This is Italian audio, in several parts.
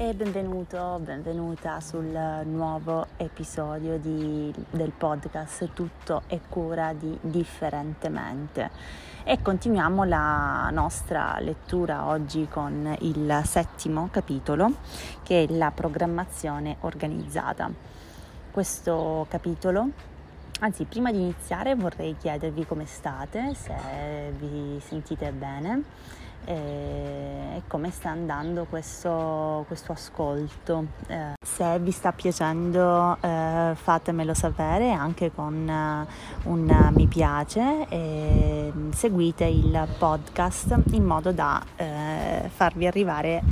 e benvenuto, benvenuta sul nuovo episodio di, del podcast Tutto è cura di Differentemente e continuiamo la nostra lettura oggi con il settimo capitolo che è la programmazione organizzata. Questo capitolo Anzi, prima di iniziare vorrei chiedervi come state, se vi sentite bene e come sta andando questo, questo ascolto. Eh, se vi sta piacendo eh, fatemelo sapere anche con uh, un mi piace e seguite il podcast in modo da eh, farvi arrivare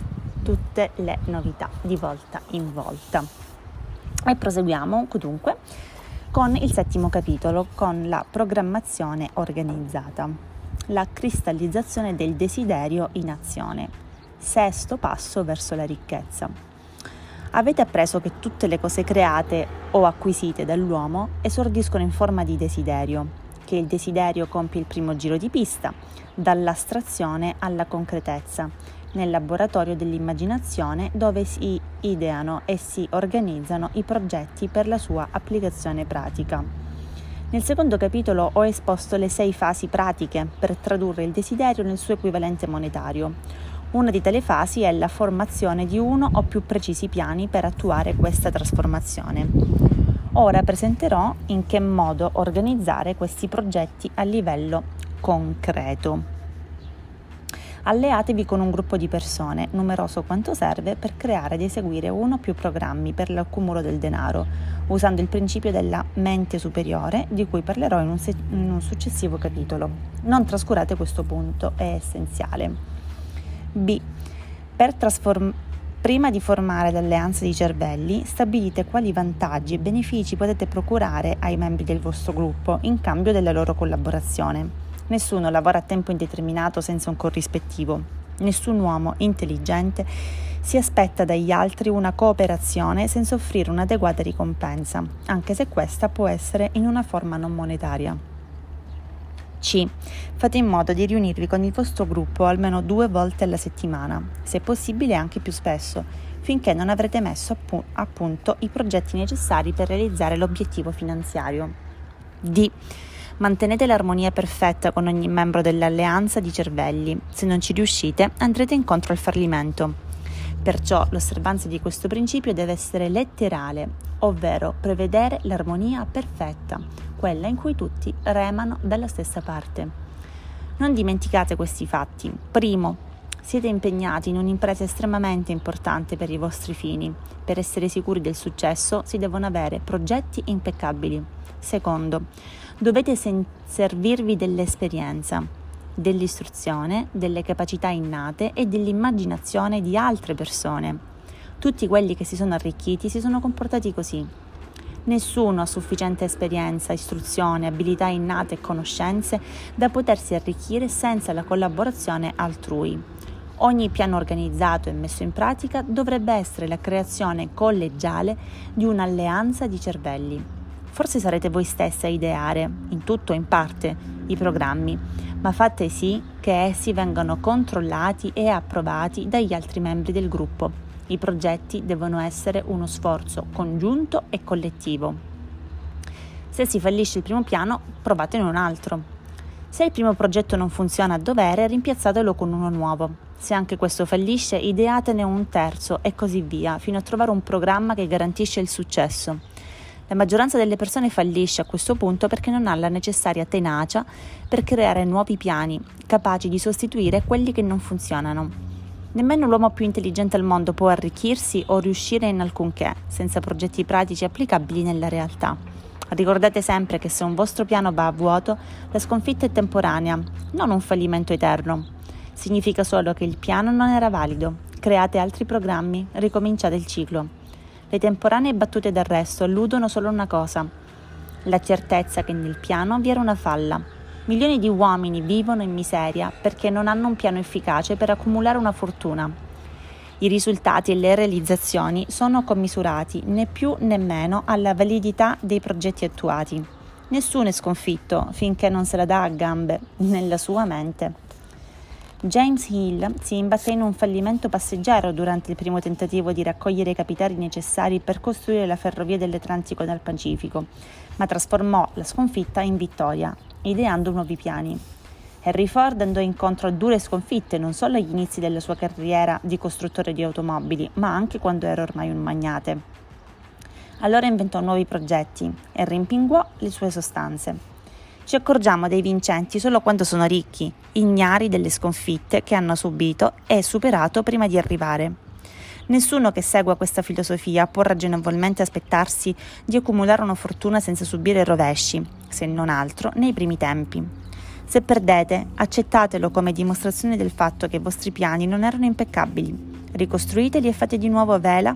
tutte le novità di volta in volta. E proseguiamo dunque con il settimo capitolo, con la programmazione organizzata, la cristallizzazione del desiderio in azione, sesto passo verso la ricchezza. Avete appreso che tutte le cose create o acquisite dall'uomo esordiscono in forma di desiderio, che il desiderio compie il primo giro di pista, dall'astrazione alla concretezza nel laboratorio dell'immaginazione dove si ideano e si organizzano i progetti per la sua applicazione pratica. Nel secondo capitolo ho esposto le sei fasi pratiche per tradurre il desiderio nel suo equivalente monetario. Una di tali fasi è la formazione di uno o più precisi piani per attuare questa trasformazione. Ora presenterò in che modo organizzare questi progetti a livello concreto. Alleatevi con un gruppo di persone, numeroso quanto serve, per creare ed eseguire uno o più programmi per l'accumulo del denaro, usando il principio della mente superiore, di cui parlerò in un, se- in un successivo capitolo. Non trascurate questo punto, è essenziale. B. Per trasformare Prima di formare l'alleanza di cervelli, stabilite quali vantaggi e benefici potete procurare ai membri del vostro gruppo in cambio della loro collaborazione. Nessuno lavora a tempo indeterminato senza un corrispettivo. Nessun uomo intelligente si aspetta dagli altri una cooperazione senza offrire un'adeguata ricompensa, anche se questa può essere in una forma non monetaria. C. Fate in modo di riunirvi con il vostro gruppo almeno due volte alla settimana, se possibile anche più spesso, finché non avrete messo a punto i progetti necessari per realizzare l'obiettivo finanziario. D. Mantenete l'armonia perfetta con ogni membro dell'alleanza di cervelli. Se non ci riuscite, andrete incontro al fallimento. Perciò l'osservanza di questo principio deve essere letterale, ovvero prevedere l'armonia perfetta, quella in cui tutti remano dalla stessa parte. Non dimenticate questi fatti. Primo, siete impegnati in un'impresa estremamente importante per i vostri fini. Per essere sicuri del successo si devono avere progetti impeccabili. Secondo, dovete sen- servirvi dell'esperienza, dell'istruzione, delle capacità innate e dell'immaginazione di altre persone. Tutti quelli che si sono arricchiti si sono comportati così. Nessuno ha sufficiente esperienza, istruzione, abilità innate e conoscenze da potersi arricchire senza la collaborazione altrui. Ogni piano organizzato e messo in pratica dovrebbe essere la creazione collegiale di un'alleanza di cervelli. Forse sarete voi stesse a ideare, in tutto o in parte, i programmi, ma fate sì che essi vengano controllati e approvati dagli altri membri del gruppo. I progetti devono essere uno sforzo congiunto e collettivo. Se si fallisce il primo piano, provatene un altro. Se il primo progetto non funziona a dovere, rimpiazzatelo con uno nuovo. Se anche questo fallisce, ideatene un terzo e così via, fino a trovare un programma che garantisce il successo. La maggioranza delle persone fallisce a questo punto perché non ha la necessaria tenacia per creare nuovi piani, capaci di sostituire quelli che non funzionano. Nemmeno l'uomo più intelligente al mondo può arricchirsi o riuscire in alcunché senza progetti pratici applicabili nella realtà. Ricordate sempre che se un vostro piano va a vuoto, la sconfitta è temporanea, non un fallimento eterno. Significa solo che il piano non era valido. Create altri programmi, ricominciate il ciclo. Le temporanee battute d'arresto alludono solo a una cosa, la certezza che nel piano vi era una falla. Milioni di uomini vivono in miseria perché non hanno un piano efficace per accumulare una fortuna. I risultati e le realizzazioni sono commisurati né più né meno alla validità dei progetti attuati. Nessuno è sconfitto finché non se la dà a gambe nella sua mente. James Hill si imbatté in un fallimento passeggero durante il primo tentativo di raccogliere i capitali necessari per costruire la ferrovia dell'Atlantico dal Pacifico, ma trasformò la sconfitta in vittoria, ideando nuovi piani. Henry Ford andò incontro a dure sconfitte non solo agli inizi della sua carriera di costruttore di automobili, ma anche quando era ormai un magnate. Allora inventò nuovi progetti e rimpinguò le sue sostanze. Ci accorgiamo dei vincenti solo quando sono ricchi, ignari delle sconfitte che hanno subito e superato prima di arrivare. Nessuno che segua questa filosofia può ragionevolmente aspettarsi di accumulare una fortuna senza subire rovesci, se non altro nei primi tempi. Se perdete, accettatelo come dimostrazione del fatto che i vostri piani non erano impeccabili. Ricostruiteli e fate di nuovo vela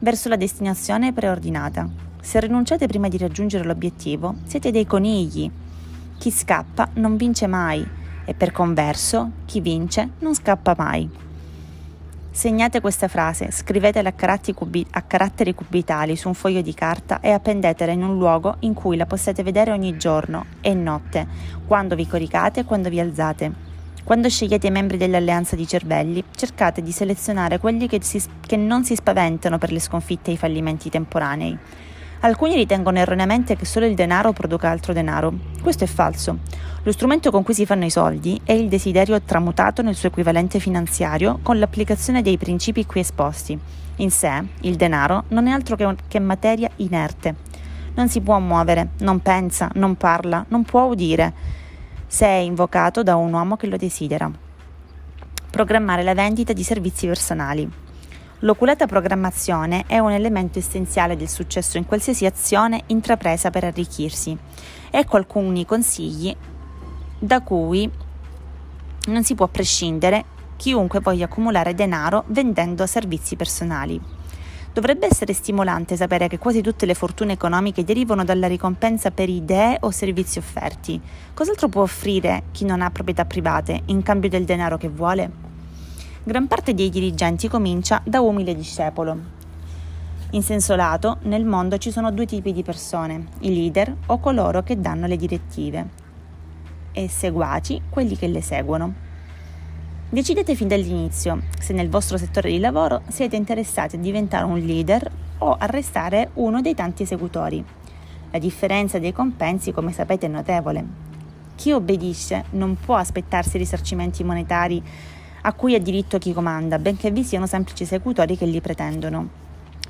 verso la destinazione preordinata. Se rinunciate prima di raggiungere l'obiettivo, siete dei conigli chi scappa non vince mai e per converso chi vince non scappa mai. Segnate questa frase, scrivetela a caratteri, cubi- a caratteri cubitali su un foglio di carta e appendetela in un luogo in cui la possiate vedere ogni giorno e notte, quando vi coricate e quando vi alzate. Quando scegliete i membri dell'alleanza di cervelli, cercate di selezionare quelli che, si, che non si spaventano per le sconfitte e i fallimenti temporanei Alcuni ritengono erroneamente che solo il denaro produca altro denaro. Questo è falso. Lo strumento con cui si fanno i soldi è il desiderio tramutato nel suo equivalente finanziario con l'applicazione dei principi qui esposti. In sé, il denaro non è altro che, che materia inerte. Non si può muovere, non pensa, non parla, non può udire, se è invocato da un uomo che lo desidera. Programmare la vendita di servizi personali. L'oculata programmazione è un elemento essenziale del successo in qualsiasi azione intrapresa per arricchirsi. Ecco alcuni consigli da cui non si può prescindere chiunque voglia accumulare denaro vendendo servizi personali. Dovrebbe essere stimolante sapere che quasi tutte le fortune economiche derivano dalla ricompensa per idee o servizi offerti. Cos'altro può offrire chi non ha proprietà private in cambio del denaro che vuole? Gran parte dei dirigenti comincia da umile discepolo. In senso lato, nel mondo ci sono due tipi di persone, i leader o coloro che danno le direttive, e seguaci quelli che le seguono. Decidete fin dall'inizio se nel vostro settore di lavoro siete interessati a diventare un leader o a restare uno dei tanti esecutori. La differenza dei compensi, come sapete, è notevole. Chi obbedisce non può aspettarsi risarcimenti monetari a cui ha diritto chi comanda, benché vi siano semplici esecutori che li pretendono.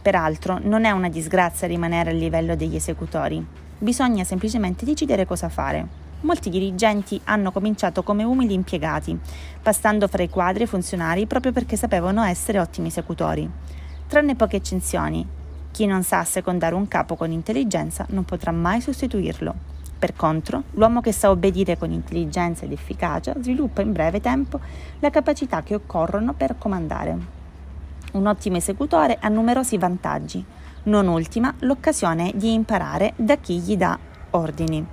Peraltro, non è una disgrazia rimanere a livello degli esecutori, bisogna semplicemente decidere cosa fare. Molti dirigenti hanno cominciato come umili impiegati, passando fra i quadri funzionari proprio perché sapevano essere ottimi esecutori. Tranne poche eccezioni, chi non sa secondare un capo con intelligenza non potrà mai sostituirlo. Per contro, l'uomo che sa obbedire con intelligenza ed efficacia sviluppa in breve tempo le capacità che occorrono per comandare. Un ottimo esecutore ha numerosi vantaggi, non ultima l'occasione di imparare da chi gli dà ordini.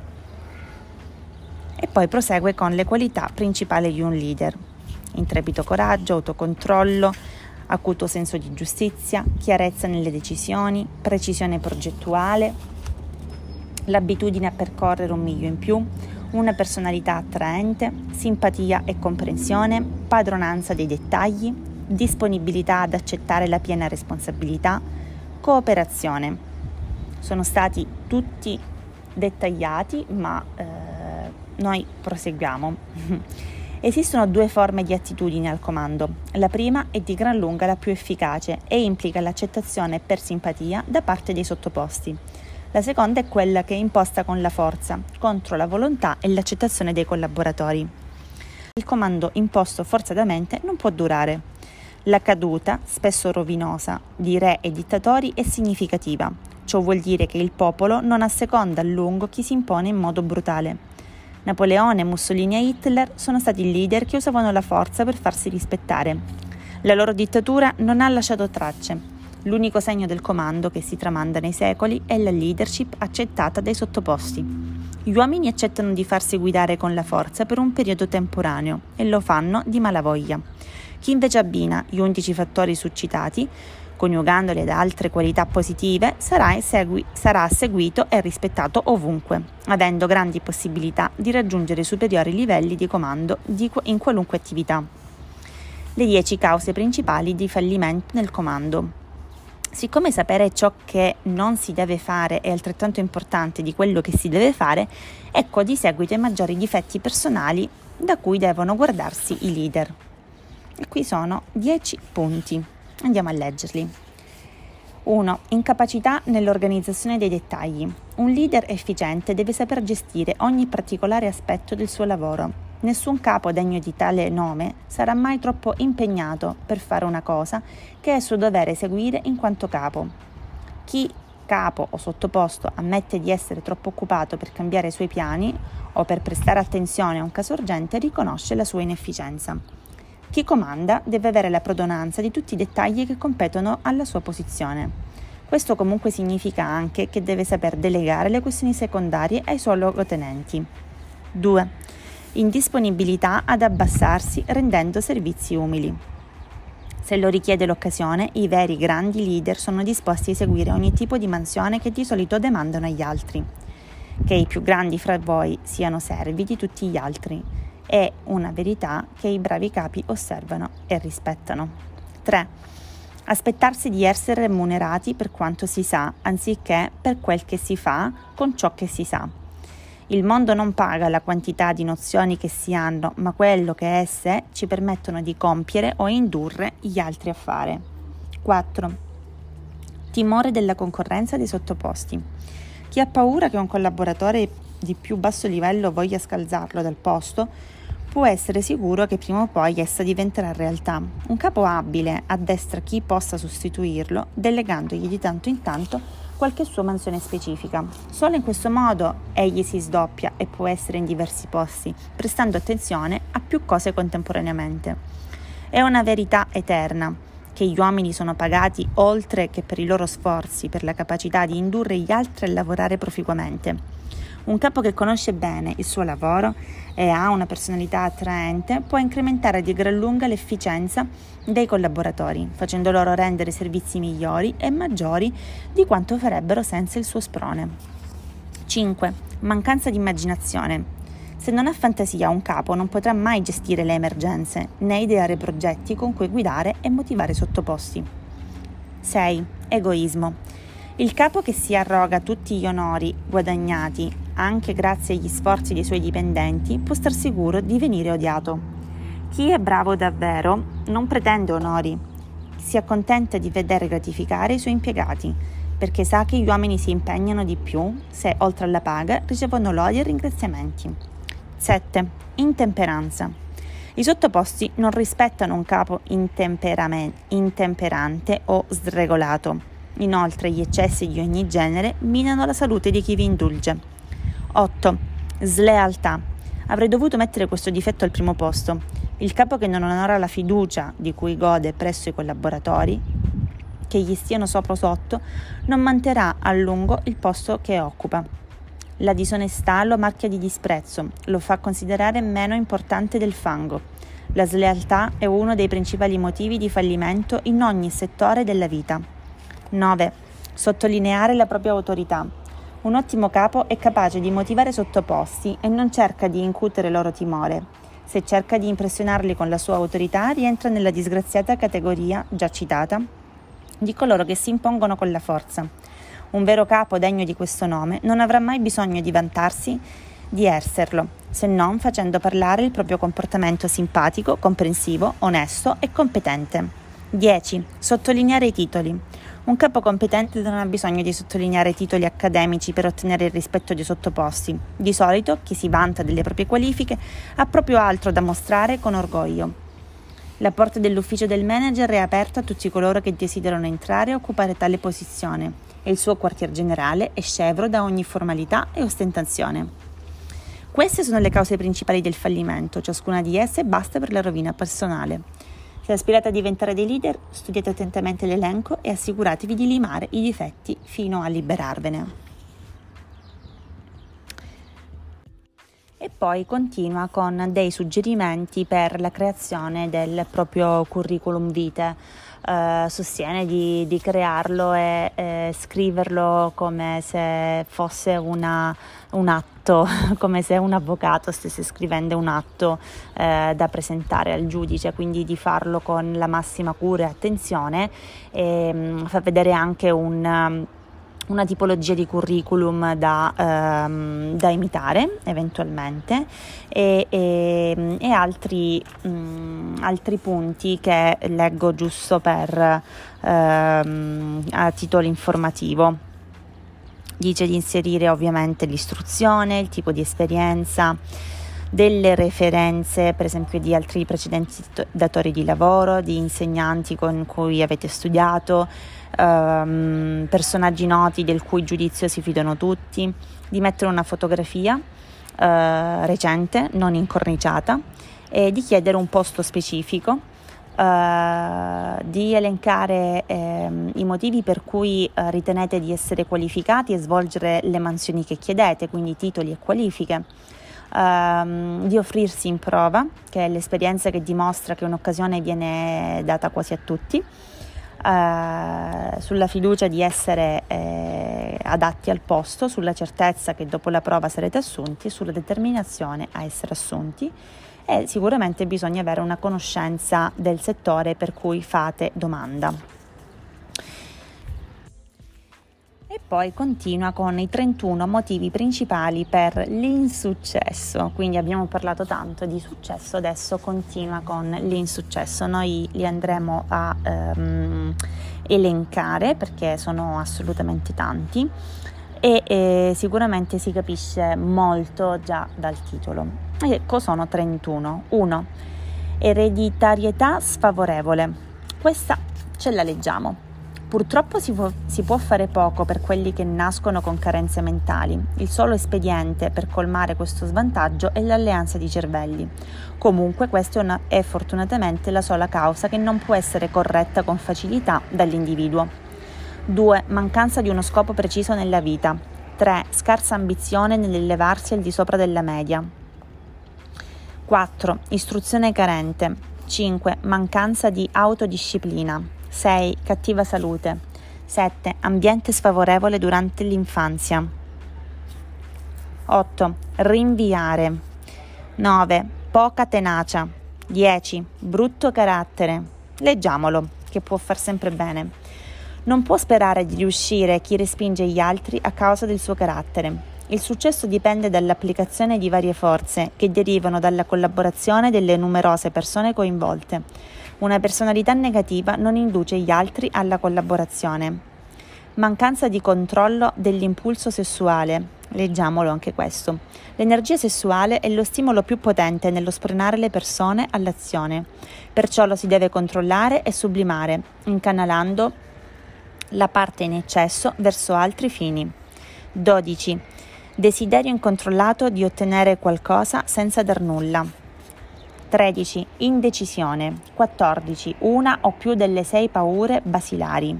E poi prosegue con le qualità principali di un leader. Intrepido coraggio, autocontrollo, acuto senso di giustizia, chiarezza nelle decisioni, precisione progettuale, l'abitudine a percorrere un miglio in più, una personalità attraente, simpatia e comprensione, padronanza dei dettagli, disponibilità ad accettare la piena responsabilità, cooperazione. Sono stati tutti dettagliati, ma eh, noi proseguiamo. Esistono due forme di attitudine al comando. La prima è di gran lunga la più efficace e implica l'accettazione per simpatia da parte dei sottoposti. La seconda è quella che è imposta con la forza, contro la volontà e l'accettazione dei collaboratori. Il comando imposto forzatamente non può durare. La caduta, spesso rovinosa, di re e dittatori è significativa. Ciò vuol dire che il popolo non asseconda a lungo chi si impone in modo brutale. Napoleone, Mussolini e Hitler sono stati leader che usavano la forza per farsi rispettare. La loro dittatura non ha lasciato tracce, L'unico segno del comando che si tramanda nei secoli è la leadership accettata dai sottoposti. Gli uomini accettano di farsi guidare con la forza per un periodo temporaneo e lo fanno di malavoglia. Chi invece abbina gli 11 fattori succitati, coniugandoli ad altre qualità positive, sarà, segui- sarà seguito e rispettato ovunque, avendo grandi possibilità di raggiungere superiori livelli di comando di qu- in qualunque attività. Le 10 cause principali di fallimento nel comando. Siccome sapere ciò che non si deve fare è altrettanto importante di quello che si deve fare, ecco di seguito i maggiori difetti personali da cui devono guardarsi i leader. E qui sono 10 punti. Andiamo a leggerli. 1. Incapacità nell'organizzazione dei dettagli. Un leader efficiente deve saper gestire ogni particolare aspetto del suo lavoro. Nessun capo degno di tale nome sarà mai troppo impegnato per fare una cosa che è suo dovere eseguire in quanto capo. Chi capo o sottoposto ammette di essere troppo occupato per cambiare i suoi piani o per prestare attenzione a un caso urgente riconosce la sua inefficienza. Chi comanda deve avere la prodonanza di tutti i dettagli che competono alla sua posizione. Questo comunque significa anche che deve saper delegare le questioni secondarie ai suoi luogotenenti. 2. Indisponibilità ad abbassarsi rendendo servizi umili. Se lo richiede l'occasione, i veri grandi leader sono disposti a eseguire ogni tipo di mansione che di solito demandano agli altri. Che i più grandi fra voi siano servi di tutti gli altri è una verità che i bravi capi osservano e rispettano. 3. Aspettarsi di essere remunerati per quanto si sa, anziché per quel che si fa con ciò che si sa. Il mondo non paga la quantità di nozioni che si hanno, ma quello che esse ci permettono di compiere o indurre gli altri a fare. 4. Timore della concorrenza dei sottoposti. Chi ha paura che un collaboratore di più basso livello voglia scalzarlo dal posto può essere sicuro che prima o poi essa diventerà realtà. Un capo abile addestra chi possa sostituirlo, delegandogli di tanto in tanto qualche sua mansione specifica. Solo in questo modo egli si sdoppia e può essere in diversi posti, prestando attenzione a più cose contemporaneamente. È una verità eterna che gli uomini sono pagati oltre che per i loro sforzi, per la capacità di indurre gli altri a lavorare proficuamente. Un capo che conosce bene il suo lavoro e ha una personalità attraente può incrementare di gran lunga l'efficienza dei collaboratori, facendo loro rendere servizi migliori e maggiori di quanto farebbero senza il suo sprone. 5. Mancanza di immaginazione. Se non ha fantasia, un capo non potrà mai gestire le emergenze, né ideare progetti con cui guidare e motivare i sottoposti. 6. Egoismo. Il capo che si arroga tutti gli onori guadagnati anche grazie agli sforzi dei suoi dipendenti, può star sicuro di venire odiato. Chi è bravo davvero non pretende onori, si accontenta di vedere gratificare i suoi impiegati, perché sa che gli uomini si impegnano di più se, oltre alla paga, ricevono lodi e ringraziamenti. 7. Intemperanza. I sottoposti non rispettano un capo intemperante o sregolato. Inoltre gli eccessi di ogni genere minano la salute di chi vi indulge. 8. Slealtà. Avrei dovuto mettere questo difetto al primo posto. Il capo che non onora la fiducia di cui gode presso i collaboratori, che gli stiano sopra o sotto, non manterrà a lungo il posto che occupa. La disonestà lo marchia di disprezzo, lo fa considerare meno importante del fango. La slealtà è uno dei principali motivi di fallimento in ogni settore della vita. 9. Sottolineare la propria autorità. Un ottimo capo è capace di motivare sottoposti e non cerca di incutere loro timore. Se cerca di impressionarli con la sua autorità, rientra nella disgraziata categoria, già citata, di coloro che si impongono con la forza. Un vero capo degno di questo nome non avrà mai bisogno di vantarsi di esserlo, se non facendo parlare il proprio comportamento simpatico, comprensivo, onesto e competente. 10. Sottolineare i titoli. Un capo competente non ha bisogno di sottolineare titoli accademici per ottenere il rispetto dei sottoposti. Di solito chi si vanta delle proprie qualifiche ha proprio altro da mostrare con orgoglio. La porta dell'ufficio del manager è aperta a tutti coloro che desiderano entrare e occupare tale posizione e il suo quartier generale è scevro da ogni formalità e ostentazione. Queste sono le cause principali del fallimento, ciascuna di esse basta per la rovina personale. Se aspirate a diventare dei leader, studiate attentamente l'elenco e assicuratevi di limare i difetti fino a liberarvene. E poi continua con dei suggerimenti per la creazione del proprio curriculum vitae. Uh, sostiene di, di, crearlo e eh, scriverlo come se fosse una, un atto, come se un avvocato stesse scrivendo un atto eh, da presentare al giudice, quindi di farlo con la massima cura e attenzione e mh, mm, fa vedere anche un una tipologia di curriculum da, ehm, da imitare eventualmente e, e, e altri, mh, mm, altri, punti che leggo giusto per ehm, a titolo informativo. Dice di inserire ovviamente l'istruzione, il tipo di esperienza, delle referenze per esempio di altri precedenti datori di lavoro, di insegnanti con cui avete studiato, ehm, personaggi noti del cui giudizio si fidano tutti, di mettere una fotografia eh, recente, non incorniciata, e di chiedere un posto specifico. Uh, di elencare eh, i motivi per cui uh, ritenete di essere qualificati e svolgere le mansioni che chiedete, quindi titoli e qualifiche, uh, di offrirsi in prova, che è l'esperienza che dimostra che un'occasione viene data quasi a tutti, eh, sulla fiducia di essere eh, adatti al posto, sulla certezza che dopo la prova sarete assunti, sulla determinazione a essere assunti e sicuramente bisogna avere una conoscenza del settore per cui fate domanda. Poi continua con i 31 motivi principali per l'insuccesso. Quindi abbiamo parlato tanto di successo, adesso continua con l'insuccesso. Noi li andremo a um, elencare perché sono assolutamente tanti e eh, sicuramente si capisce molto già dal titolo. Ecco, sono 31. 1. Ereditarietà sfavorevole. Questa ce la leggiamo. Purtroppo si può, si può, fare poco per quelli che nascono con carenze mentali. Il solo espediente per colmare questo svantaggio è l'alleanza di cervelli. Comunque questa è, una, è fortunatamente la sola causa che non può essere corretta con facilità dall'individuo. 2. Mancanza di uno scopo preciso nella vita. 3. Scarsa ambizione nell'elevarsi al di sopra della media. 4. Istruzione carente. 5. Mancanza di autodisciplina. 6. Cattiva salute. 7. Ambiente sfavorevole durante l'infanzia. 8. Rinviare. 9. Poca tenacia. 10. Brutto carattere. Leggiamolo, che può far sempre bene. Non può sperare di riuscire chi respinge gli altri a causa del suo carattere. Il successo dipende dall'applicazione di varie forze che derivano dalla collaborazione delle numerose persone coinvolte. Una personalità negativa non induce gli altri alla collaborazione. Mancanza di controllo dell'impulso sessuale. Leggiamolo anche questo. L'energia sessuale è lo stimolo più potente nello spronare le persone all'azione. Perciò lo si deve controllare e sublimare, incanalando la parte in eccesso verso altri fini. 12. Desiderio incontrollato di ottenere qualcosa senza dar nulla. 13. Indecisione. 14. Una o più delle sei paure basilari.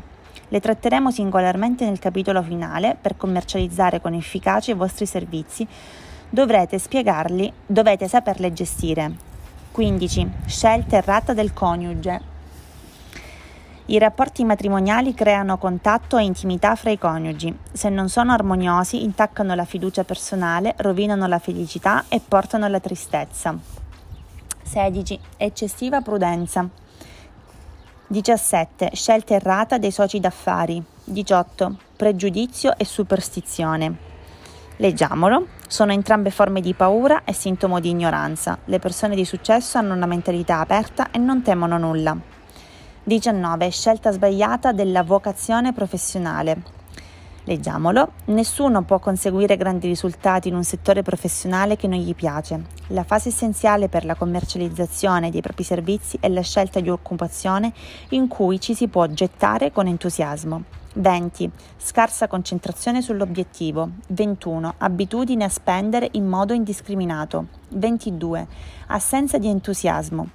Le tratteremo singolarmente nel capitolo finale per commercializzare con efficacia i vostri servizi. Dovrete spiegarli, dovete saperle gestire. 15. Scelta errata del coniuge. I rapporti matrimoniali creano contatto e intimità fra i coniugi. Se non sono armoniosi, intaccano la fiducia personale, rovinano la felicità e portano alla tristezza. 16. Eccessiva prudenza. 17. Scelta errata dei soci d'affari. 18. Pregiudizio e superstizione. Leggiamolo. Sono entrambe forme di paura e sintomo di ignoranza. Le persone di successo hanno una mentalità aperta e non temono nulla. 19. Scelta sbagliata della vocazione professionale. Leggiamolo. Nessuno può conseguire grandi risultati in un settore professionale che non gli piace. La fase essenziale per la commercializzazione dei propri servizi è la scelta di occupazione in cui ci si può gettare con entusiasmo. 20. Scarsa concentrazione sull'obiettivo. 21. Abitudine a spendere in modo indiscriminato. 22. Assenza di entusiasmo.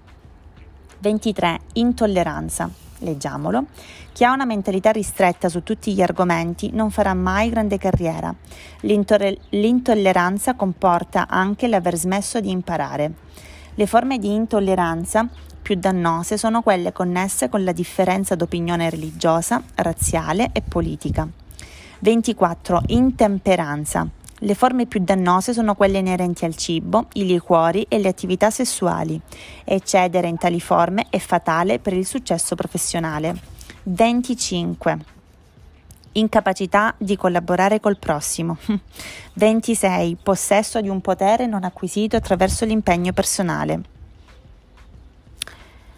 23. Intolleranza. Leggiamolo. Chi ha una mentalità ristretta su tutti gli argomenti non farà mai grande carriera. L'intoler- l'intolleranza comporta anche l'aver smesso di imparare. Le forme di intolleranza più dannose sono quelle connesse con la differenza d'opinione religiosa, razziale e politica. 24. Intemperanza. Le forme più dannose sono quelle inerenti al cibo, i liquori e le attività sessuali. Eccedere in tali forme è fatale per il successo professionale. 25. Incapacità di collaborare col prossimo. 26. Possesso di un potere non acquisito attraverso l'impegno personale.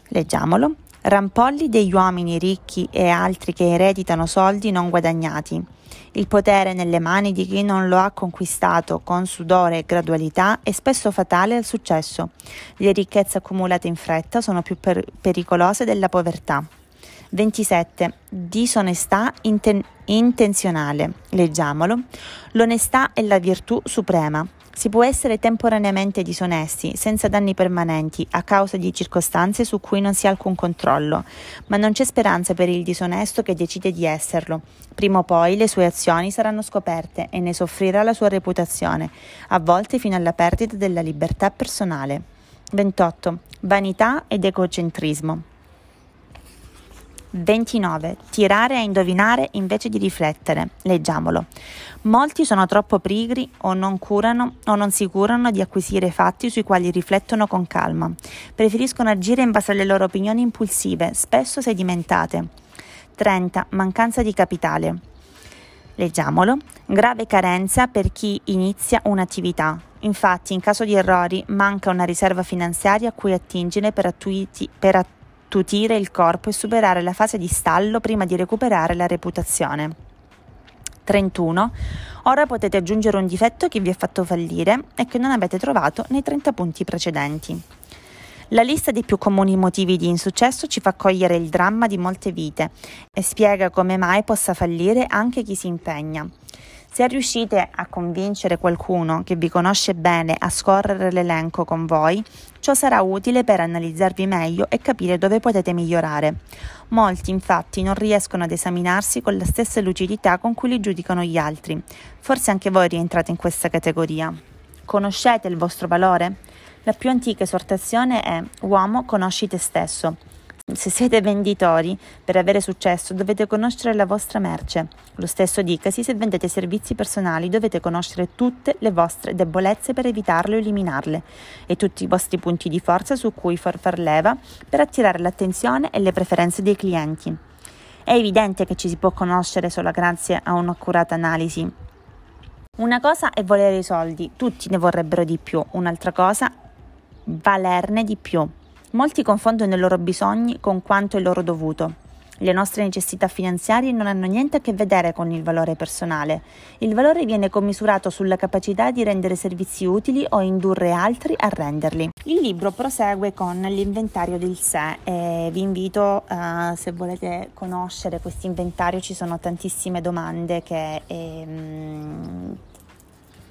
Leggiamolo. Rampolli degli uomini ricchi e altri che ereditano soldi non guadagnati. Il potere nelle mani di chi non lo ha conquistato con sudore e gradualità è spesso fatale al successo. Le ricchezze accumulate in fretta sono più per- pericolose della povertà. 27. Disonestà inten- intenzionale. Leggiamolo. L'onestà è la virtù suprema. Si può essere temporaneamente disonesti, senza danni permanenti, a causa di circostanze su cui non si ha alcun controllo, ma non c'è speranza per il disonesto che decide di esserlo. Prima o poi le sue azioni saranno scoperte e ne soffrirà la sua reputazione, a volte fino alla perdita della libertà personale. 28. Vanità ed egocentrismo. 29. Tirare a indovinare invece di riflettere. Leggiamolo. Molti sono troppo pigri o non curano o non si curano di acquisire fatti sui quali riflettono con calma. Preferiscono agire in base alle loro opinioni impulsive, spesso sedimentate. 30. Mancanza di capitale. Leggiamolo. Grave carenza per chi inizia un'attività. Infatti, in caso di errori, manca una riserva finanziaria a cui attingere per, attuiti, per attuare attutire il corpo e superare la fase di stallo prima di recuperare la reputazione. 31. Ora potete aggiungere un difetto che vi ha fatto fallire e che non avete trovato nei 30 punti precedenti. La lista dei più comuni motivi di insuccesso ci fa cogliere il dramma di molte vite e spiega come mai possa fallire anche chi si impegna. Se riuscite a convincere qualcuno che vi conosce bene a scorrere l'elenco con voi, ciò sarà utile per analizzarvi meglio e capire dove potete migliorare. Molti infatti non riescono ad esaminarsi con la stessa lucidità con cui li giudicano gli altri. Forse anche voi rientrate in questa categoria. Conoscete il vostro valore? La più antica esortazione è Uomo, conosci te stesso. Se siete venditori, per avere successo dovete conoscere la vostra merce. Lo stesso dicasi se vendete servizi personali, dovete conoscere tutte le vostre debolezze per evitarle o eliminarle e tutti i vostri punti di forza su cui far far leva per attirare l'attenzione e le preferenze dei clienti. È evidente che ci si può conoscere solo grazie a un'accurata analisi. Una cosa è volere i soldi, tutti ne vorrebbero di più, un'altra cosa valerne di più. Molti confondono i loro bisogni con quanto è loro dovuto. Le nostre necessità finanziarie non hanno niente a che vedere con il valore personale. Il valore viene commisurato sulla capacità di rendere servizi utili o indurre altri a renderli. Il libro prosegue con l'inventario del sé e vi invito, uh, se volete conoscere questo inventario, ci sono tantissime domande che ehm,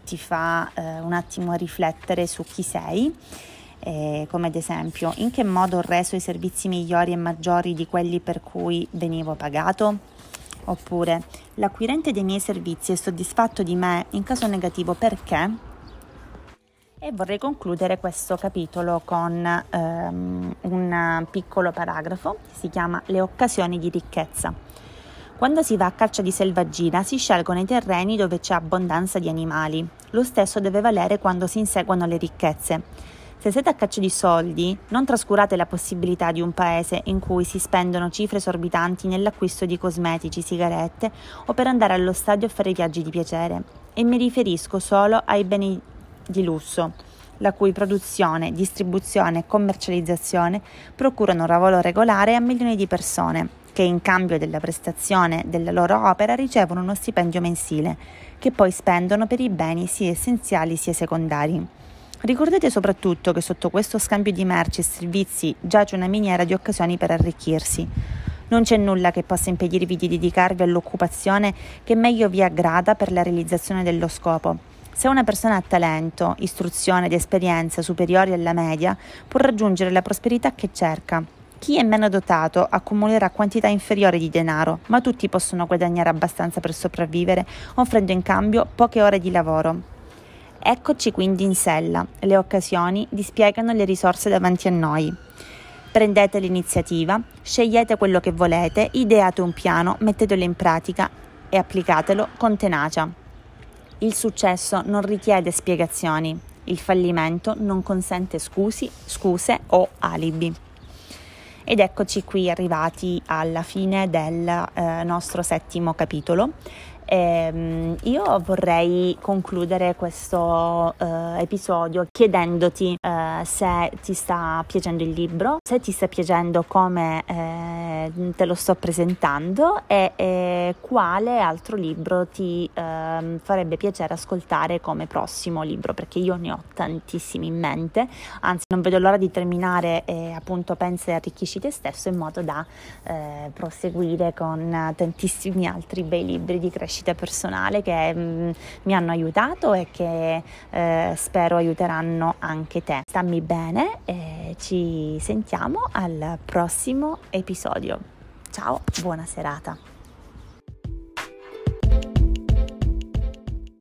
ti fa uh, un attimo riflettere su chi sei eh, come ad esempio in che modo ho reso i servizi migliori e maggiori di quelli per cui venivo pagato? Oppure l'acquirente dei miei servizi è soddisfatto di me in caso negativo perché? E vorrei concludere questo capitolo con ehm, un piccolo paragrafo che si chiama Le occasioni di ricchezza. Quando si va a caccia di selvaggina si scelgono i terreni dove c'è abbondanza di animali. Lo stesso deve valere quando si inseguono le ricchezze. Se siete a caccia di soldi, non trascurate la possibilità di un paese in cui si spendono cifre esorbitanti nell'acquisto di cosmetici, sigarette o per andare allo stadio a fare viaggi di piacere. E mi riferisco solo ai beni di lusso, la cui produzione, distribuzione e commercializzazione procurano un lavoro regolare a milioni di persone, che in cambio della prestazione della loro opera ricevono uno stipendio mensile, che poi spendono per i beni sia essenziali sia secondari. Ricordate soprattutto che sotto questo scambio di merci e servizi giace una miniera di occasioni per arricchirsi. Non c'è nulla che possa impedirvi di dedicarvi all'occupazione che meglio vi aggrada per la realizzazione dello scopo. Se una persona ha talento, istruzione ed esperienza superiori alla media, può raggiungere la prosperità che cerca. Chi è meno dotato accumulerà quantità inferiori di denaro, ma tutti possono guadagnare abbastanza per sopravvivere, offrendo in cambio poche ore di lavoro. Eccoci quindi in sella, le occasioni dispiegano le risorse davanti a noi. Prendete l'iniziativa, scegliete quello che volete, ideate un piano, mettetelo in pratica e applicatelo con tenacia. Il successo non richiede spiegazioni, il fallimento non consente scusi, scuse o alibi. Ed eccoci qui arrivati alla fine del eh, nostro settimo capitolo. Eh, io vorrei concludere questo eh, episodio chiedendoti eh, se ti sta piacendo il libro, se ti sta piacendo come eh, te lo sto presentando e quale altro libro ti ehm, farebbe piacere ascoltare come prossimo libro, perché io ne ho tantissimi in mente, anzi non vedo l'ora di terminare e appunto pensa e arricchisci te stesso in modo da eh, proseguire con tantissimi altri bei libri di crescita crescita personale che mh, mm, mi hanno aiutato e che eh, spero aiuteranno anche te. Stammi bene e ci sentiamo al prossimo episodio. Ciao, buona serata.